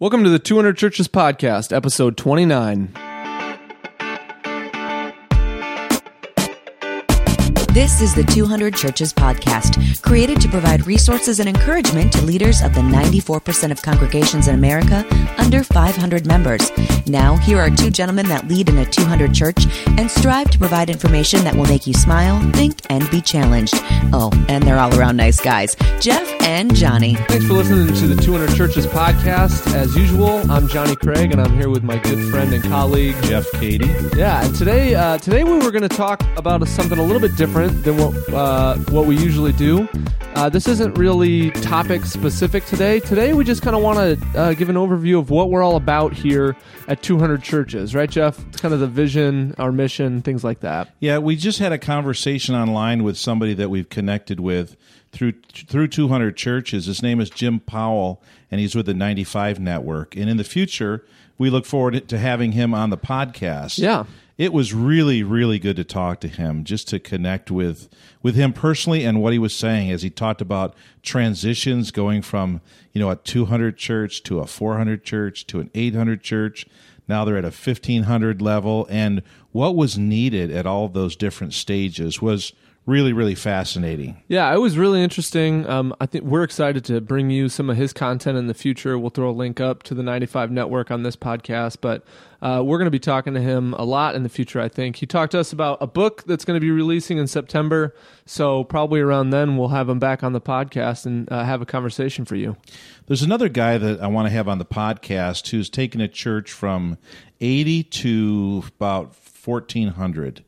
Welcome to the 200 Churches Podcast, episode 29. This is the 200 Churches Podcast, created to provide resources and encouragement to leaders of the 94% of congregations in America under 500 members. Now, here are two gentlemen that lead in a 200 church and strive to provide information that will make you smile, think, and be challenged. Oh, and they're all around nice guys, Jeff and Johnny. Thanks for listening to the 200 Churches Podcast. As usual, I'm Johnny Craig, and I'm here with my good friend and colleague, Jeff Katie. Yeah, and today, uh, today we were going to talk about something a little bit different than what uh, what we usually do. Uh, this isn't really topic specific today. Today, we just kind of want to uh, give an overview of what we're all about here at 200 churches, right, Jeff? It's kind of the vision, our mission, things like that. Yeah, we just had a conversation online with somebody that we've connected with through through 200 churches. His name is Jim Powell, and he's with the 95 Network. And in the future, we look forward to having him on the podcast. Yeah it was really really good to talk to him just to connect with with him personally and what he was saying as he talked about transitions going from you know a 200 church to a 400 church to an 800 church. Now they're at a 1500 level. And what was needed at all those different stages was really really fascinating. Yeah it was really interesting. Um, i think we're excited to bring you some of his content in the future. We'll throw a link up to the 95 network on this podcast but uh, we're going to be talking to him a lot in the future i think. He talked to us about a book that's going to be releasing in september so probably around then we'll have him back on the podcast and uh, have a conversation for you. There's another guy that i want to have on the podcast who's taken a church from 80 to about 1400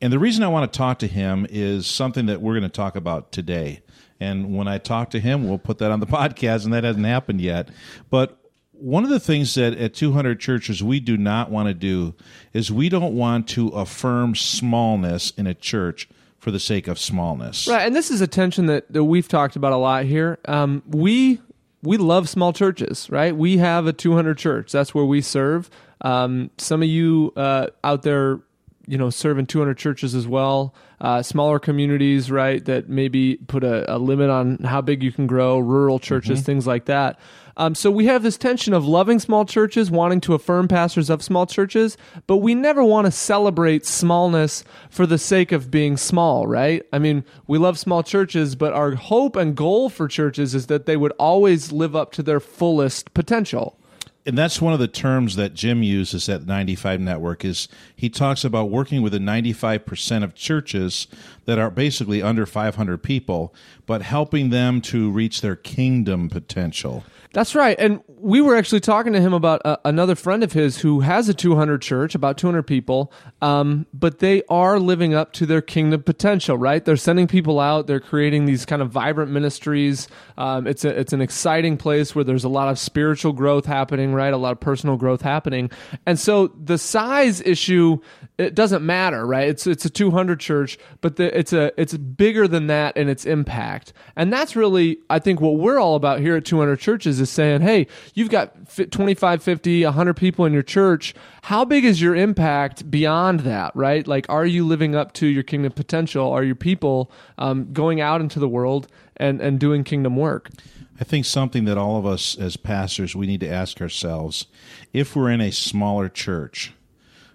and the reason I want to talk to him is something that we're going to talk about today. And when I talk to him, we'll put that on the podcast, and that hasn't happened yet. But one of the things that at 200 churches we do not want to do is we don't want to affirm smallness in a church for the sake of smallness. Right, and this is a tension that, that we've talked about a lot here. Um, we we love small churches, right? We have a 200 church. That's where we serve. Um, some of you uh, out there you know serving 200 churches as well. Uh, smaller communities right that maybe put a, a, limit on how big you can grow rural churches mm-hmm. things like that. Um, so we have this tension of loving small churches wanting to affirm pastors of small churches but we never want to celebrate smallness for the sake of being small right? I mean we love small churches but our hope and goal for churches is that they would always live up to their fullest potential and that's one of the terms that Jim uses at 95 Network is he talks about working with the 95% of churches that are basically under 500 people, but helping them to reach their kingdom potential. That's right. And we were actually talking to him about uh, another friend of his who has a 200 church, about 200 people, um, but they are living up to their kingdom potential, right? They're sending people out. They're creating these kind of vibrant ministries. Um, it's a, it's an exciting place where there's a lot of spiritual growth happening, right? A lot of personal growth happening. And so the size issue, it doesn't matter, right? It's it's a 200 church, but the, it's a it's bigger than that in its impact. And that's really, I think, what we're all about here at 200 churches saying, hey, you've got 25, 50, 100 people in your church. How big is your impact beyond that, right? Like, are you living up to your kingdom potential? Are your people um, going out into the world and, and doing kingdom work? I think something that all of us as pastors, we need to ask ourselves if we're in a smaller church,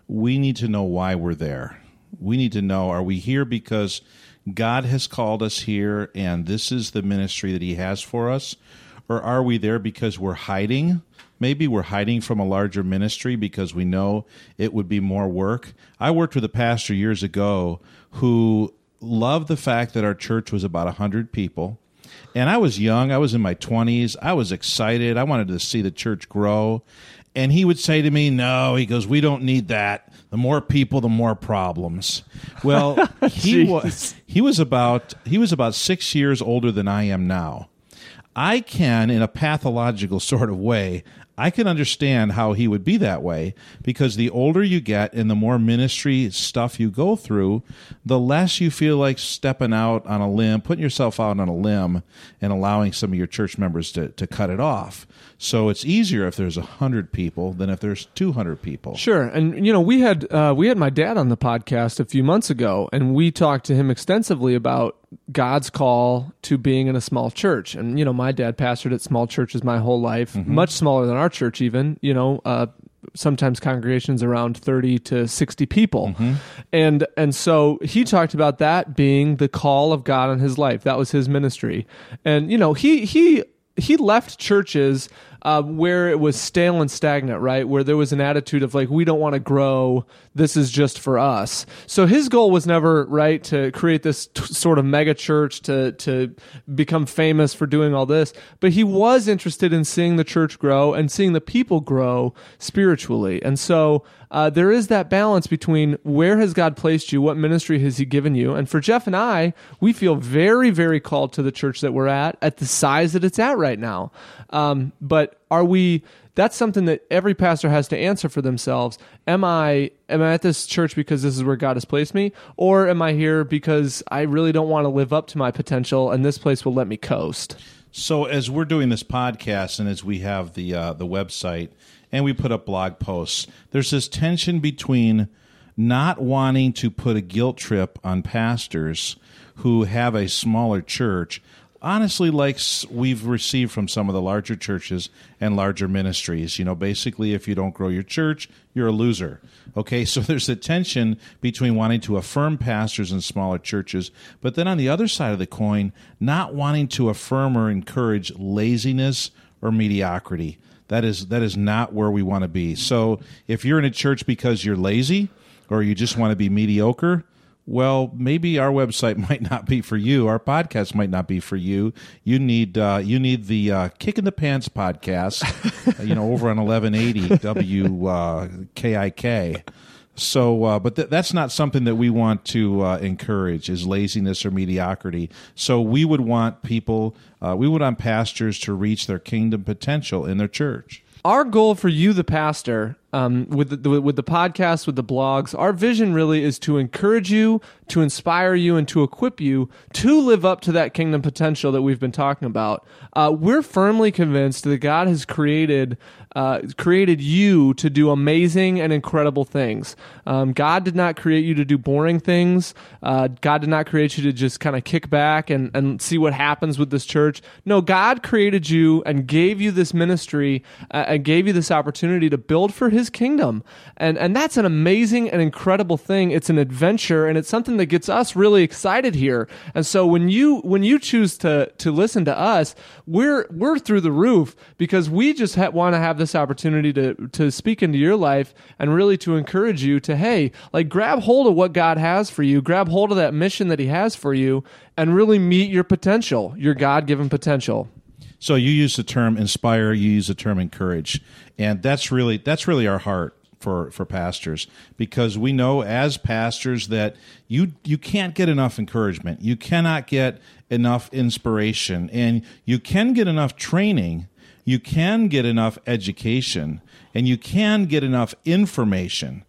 we need to know why we're there. We need to know are we here because God has called us here and this is the ministry that He has for us? Or are we there because we're hiding? Maybe we're hiding from a larger ministry because we know it would be more work. I worked with a pastor years ago who loved the fact that our church was about 100 people. And I was young, I was in my 20s. I was excited. I wanted to see the church grow. And he would say to me, No, he goes, We don't need that. The more people, the more problems. Well, he was he was about he was about six years older than I am now. I can, in a pathological sort of way, I can understand how he would be that way because the older you get and the more ministry stuff you go through, the less you feel like stepping out on a limb, putting yourself out on a limb and allowing some of your church members to, to cut it off. So it's easier if there's a hundred people than if there's two hundred people. Sure, and you know we had uh, we had my dad on the podcast a few months ago, and we talked to him extensively about God's call to being in a small church. And, you know, my dad pastored at small churches my whole life, mm-hmm. much smaller than our church, even you know, uh, sometimes congregations around 30 to 60 people and and so he talked about that being the call of god on his life that was his ministry and you know he he he left churches uh, where it was stale and stagnant, right? Where there was an attitude of like, we don't want to grow. This is just for us. So his goal was never right to create this t- sort of mega church to to become famous for doing all this. But he was interested in seeing the church grow and seeing the people grow spiritually. And so uh, there is that balance between where has God placed you, what ministry has He given you, and for Jeff and I, we feel very, very called to the church that we're at at the size that it's at right now. Um, but are we? That's something that every pastor has to answer for themselves. Am I am I at this church because this is where God has placed me, or am I here because I really don't want to live up to my potential, and this place will let me coast? So as we're doing this podcast and as we have the uh, the website and we put up blog posts, there's this tension between not wanting to put a guilt trip on pastors who have a smaller church. Honestly, like we've received from some of the larger churches and larger ministries, you know, basically, if you don't grow your church, you're a loser. Okay, so there's a tension between wanting to affirm pastors in smaller churches, but then on the other side of the coin, not wanting to affirm or encourage laziness or mediocrity. That is that is not where we want to be. So if you're in a church because you're lazy or you just want to be mediocre, well, maybe our website might not be for you. Our podcast might not be for you. You need uh, you need the uh, Kick in the Pants podcast, you know, over on eleven eighty W uh, So, uh, but th- that's not something that we want to uh, encourage is laziness or mediocrity. So, we would want people, uh, we would want pastors to reach their kingdom potential in their church. our goal for you, the pastor, um, with the with the podcast, with the blogs, our vision really is to encourage you, to inspire you, and to equip you to live up to that kingdom potential that we've been talking about. Uh, we're firmly convinced that God has created uh, created you to do amazing and incredible things. Um, God did not create you to do boring things. Uh, God did not create you to just kind of kick back and, and see what happens with this church. No, God created you and gave you this ministry uh, and gave you this opportunity to build for His kingdom. And and that's an amazing and incredible thing. It's an adventure and it's something that gets us really excited here. And so when you when you choose to to listen to us, we're we're through the roof because we just ha- want to have this opportunity to to speak into your life and really to encourage you to hey, like grab hold of what God has for you, grab hold of that mission that He has for you, and really meet your potential, your God given potential. So you use the term inspire, you use the term encourage, and that's really that's really our heart for for pastors. Because we know as pastors that you you can't get enough encouragement, you cannot get enough inspiration, and you can get enough training, you can get enough education, and you can get enough information.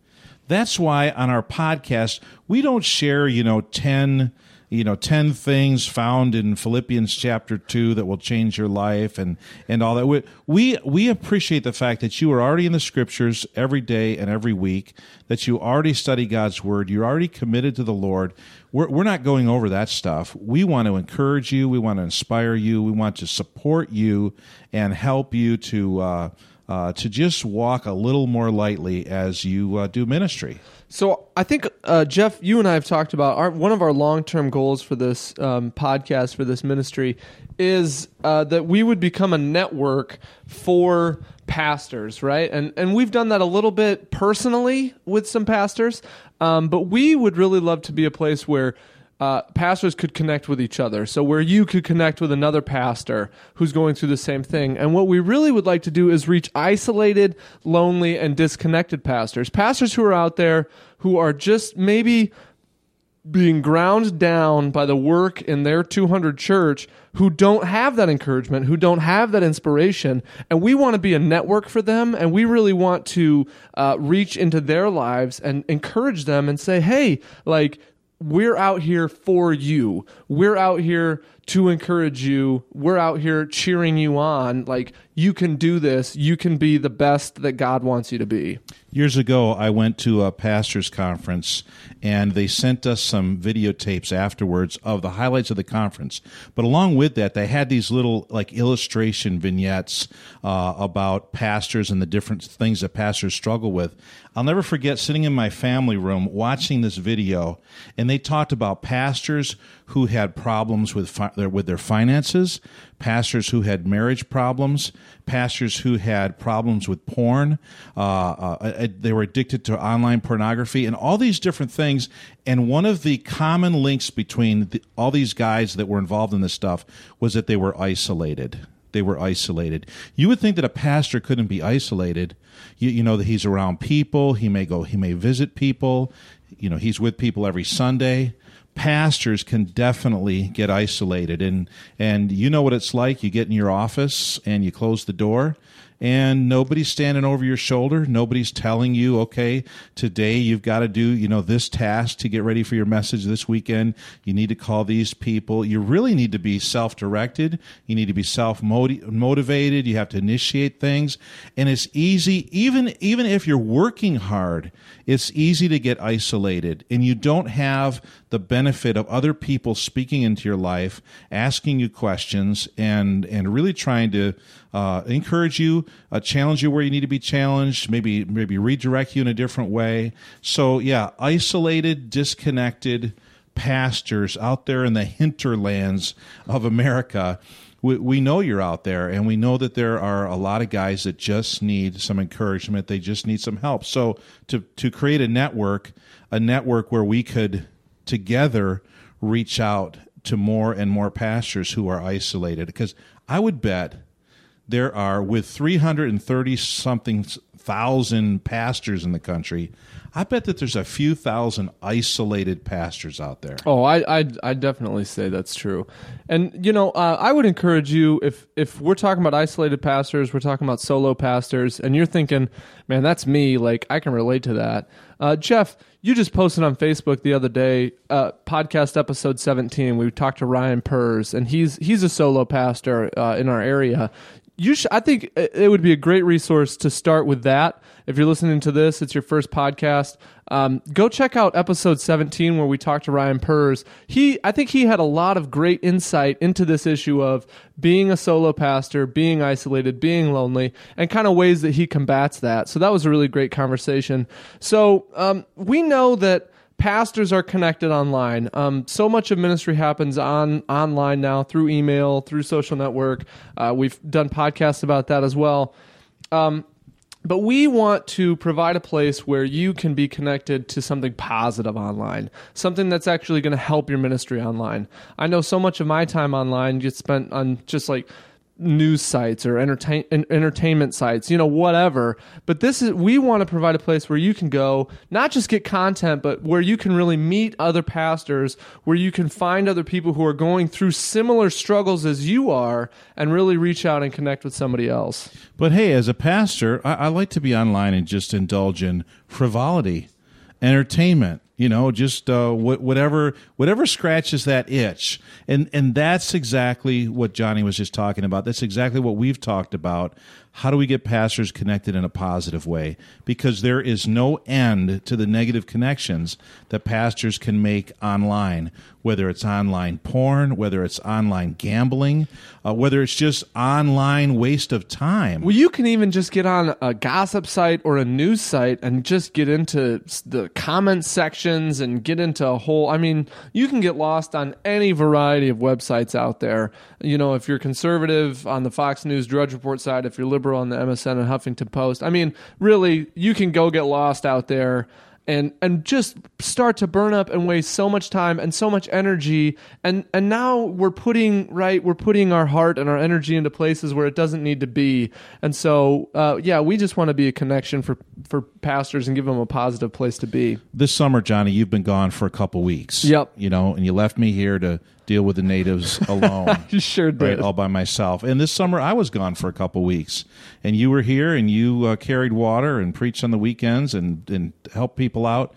That's why on our podcast we don't share, you know, 10 you know 10 things found in Philippians chapter 2 that will change your life and and all that. We we, appreciate the fact that you are already in the scriptures every day and every week that you already study God's word you're already committed to the Lord. We're, we're not going over that stuff. We want to encourage you we want to inspire you we want to support you and help you to uh, uh, to just walk a little more lightly as you uh, do ministry So I think uh, Jeff, you and I have talked about our one of our long term goals for this um, podcast for this ministry is uh, that we would become a network for pastors, right? And and we've done that a little bit personally with some pastors, um, but we would really love to be a place where. Uh, pastors could connect with each other. So, where you could connect with another pastor who's going through the same thing. And what we really would like to do is reach isolated, lonely, and disconnected pastors. Pastors who are out there who are just maybe being ground down by the work in their 200 church who don't have that encouragement, who don't have that inspiration. And we want to be a network for them. And we really want to uh, reach into their lives and encourage them and say, hey, like, we're out here for you. We're out here to encourage you. We're out here cheering you on. Like you can do this. You can be the best that God wants you to be. Years ago, I went to a pastor's conference and they sent us some videotapes afterwards of the highlights of the conference. But along with that, they had these little like illustration vignettes uh, about pastors and the different things that pastors struggle with. I'll never forget sitting in my family room watching this video, and they talked about pastors who had problems with fi- with their finances, pastors who had marriage problems, pastors who had problems with porn. Uh, uh, they were addicted to online pornography, and all these different things. And one of the common links between the, all these guys that were involved in this stuff was that they were isolated they were isolated. You would think that a pastor couldn't be isolated. You, you, know that he's around people. He may go. He may visit people. You know he's with people every Sunday. Pastors can definitely get isolated, and and you know what it's like. You get in your office and you close the door, and nobody's standing over your shoulder. Nobody's telling you, okay, today you've got to do, you know, this task to get ready for your message this weekend. You need to call these people. You really need to be self directed. You need to be self motivated. You have to initiate things. And it's easy, even, even if you're working hard, it's easy to get isolated and you don't have the benefit of other people speaking into your life, asking you questions and, and really trying to, uh, encourage you, uh, challenge you where you need to be challenged, maybe maybe redirect you in a different way. So yeah, isolated, disconnected pastors out there in the hinterlands of America. We, we know you're out there, and we know that there are a lot of guys that just need some encouragement. They just need some help. So to to create a network, a network where we could together reach out to more and more pastors who are isolated, because I would bet there are with 330 something thousand pastors in the country. I bet that there's a few thousand isolated pastors out there. Oh, I I I definitely say that's true. And you know, uh, I would encourage you if if we're talking about isolated pastors, we're talking about solo pastors, and you're thinking, man, that's me. Like I can relate to that. Uh, Jeff, you just posted on Facebook the other day, uh, podcast episode 17. We talked to Ryan Purs, and he's he's a solo pastor uh, in our area you I think it would be a great resource to start with that. If you're listening to this, it's your first podcast. Um, go check out episode 17 where we talked to Ryan Purs. He, I think he had a lot of great insight into this issue of being a solo pastor, being isolated, being lonely, and kind of ways that he combats that. So that was a really great conversation. So um, we know that pastors are connected online. Um, so much of ministry happens on online now through email, through social network. Uh, we've done podcasts about that as well. Um, but we want to provide a place where you can be connected to something positive online, something that's actually going to help your ministry online. I know so much of my time online gets spent on just like news sites or entertain entertainment sites, you know, whatever. But this is we want to provide a place where you can go, not just get content, but where you can really meet other pastors, where you can find other people who are going through similar struggles as you are, and really reach out and connect with somebody else. But hey, as a pastor, I, I like to be online and just indulge in frivolity, entertainment you know just uh, whatever whatever scratches that itch. And and that's exactly what johnny was just talking about. That's exactly what we've talked about how do we get pastors connected in a positive way? Because there is no end to the negative connections that pastors can make online, whether it's online porn, whether it's online gambling, uh, whether it's just online waste of time. Well, you can even just get on a gossip site or a news site and just get into the comment sections and get into a hole. I mean, you can get lost on any variety of websites out there. You know, if you're conservative on the Fox News Drudge Report side, if you're liberal, liberal on the MSN and Huffington Post. I mean, really, you can go get lost out there and and just start to burn up and waste so much time and so much energy. And and now we're putting right we're putting our heart and our energy into places where it doesn't need to be. And so uh, yeah we just want to be a connection for for pastors and give them a positive place to be. This summer johnny you've been gone for a couple weeks. Yep. You know and you left me here to deal with the natives alone. you sure did. Right, all by myself. And this summer I was gone for a couple weeks, and you were here, and you uh, carried water and preached on the weekends and and helped people out.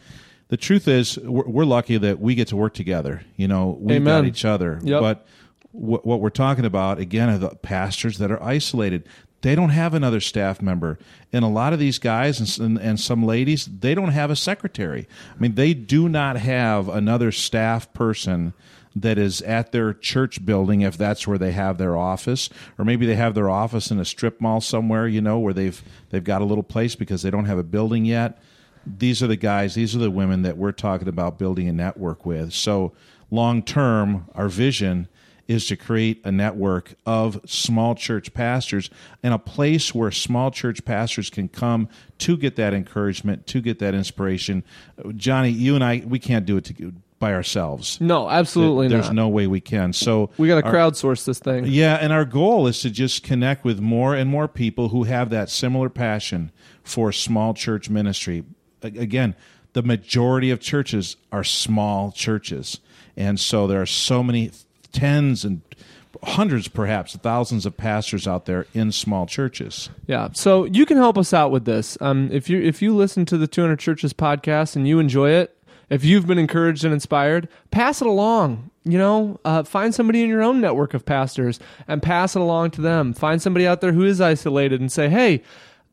The truth is, we're, we're lucky that we get to work together. You know, we've Amen. got each other. Yep. But what we're talking about again are the pastors that are isolated they don't have another staff member. And a lot of these guys and, and, and, some ladies, they don't have a secretary. I mean, they do not have another staff person that is at their church building if that's where they have their office. Or maybe they have their office in a strip mall somewhere you know where they've they've got a little place because they don't have a building yet. These are the guys these are the women that we're talking about building a network with. So long term our vision is to create a network of small church pastors and a place where small church pastors can come to get that encouragement, to get that inspiration. Johnny, you and I, we can't do it to, by ourselves. No, absolutely There's not. no way we can. So we got to crowdsource this thing. Yeah, and our goal is to just connect with more and more people who have that similar passion for small church ministry. Again, the majority of churches are small churches. And so there are so many tens and hundreds, perhaps thousands of pastors out there in small churches. Yeah, so you can help us out with this. Um, if you if you listen to the 200 Churches podcast and you enjoy it, if you've been encouraged and inspired, pass it along. You know, uh, find somebody in your own network of pastors and pass it along to them. Find somebody out there who is isolated and say, "Hey,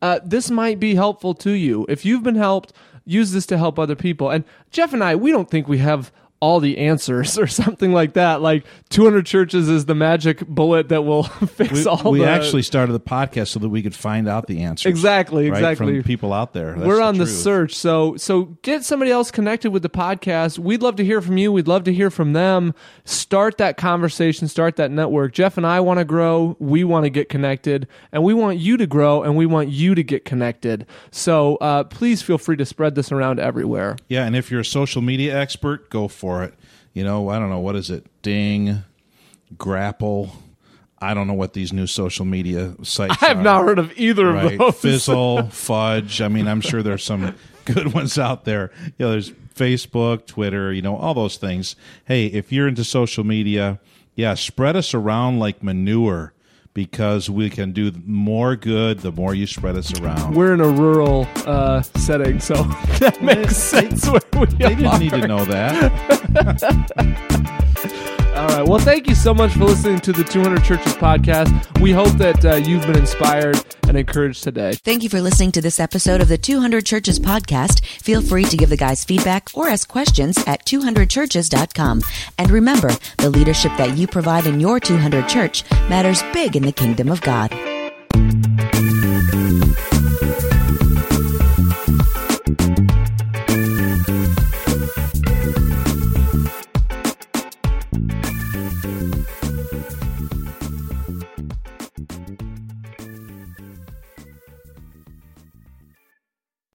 uh, this might be helpful to you. If you've been helped." Use this to help other people. And Jeff and I, we don't think we have all the answers or something like that. Like 200 churches is the magic bullet that will fix we, all. We the... actually started the podcast so that we could find out the answers. Exactly, right, exactly. From people out there. That's We're on truth. the search, so so get somebody else connected with the podcast. We'd love to hear from you. We'd love to hear from them. Start that conversation. Start that network. Jeff and I want to grow. We want to get connected, and we want you to grow, and we want you to get connected. So uh, please feel free to spread this around everywhere. Yeah, and if you're a social media expert, go for it you know, I don't know what is it, Ding, Grapple. I don't know what these new social media sites. I have are. not heard of either right? of those. Fizzle, Fudge. I mean, I'm sure there's some good ones out there. You know, there's Facebook, Twitter. You know, all those things. Hey, if you're into social media, yeah, spread us around like manure because we can do more good the more you spread us around. We're in a rural uh, setting, so that makes sense. Where we they didn't need to know that. Right. Well, thank you so much for listening to the 200 Churches podcast. We hope that uh, you've been inspired and encouraged today. Thank you for listening to this episode of the 200 Churches podcast. Feel free to give the guys feedback or ask questions at 200churches.com. And remember, the leadership that you provide in your 200 church matters big in the kingdom of God.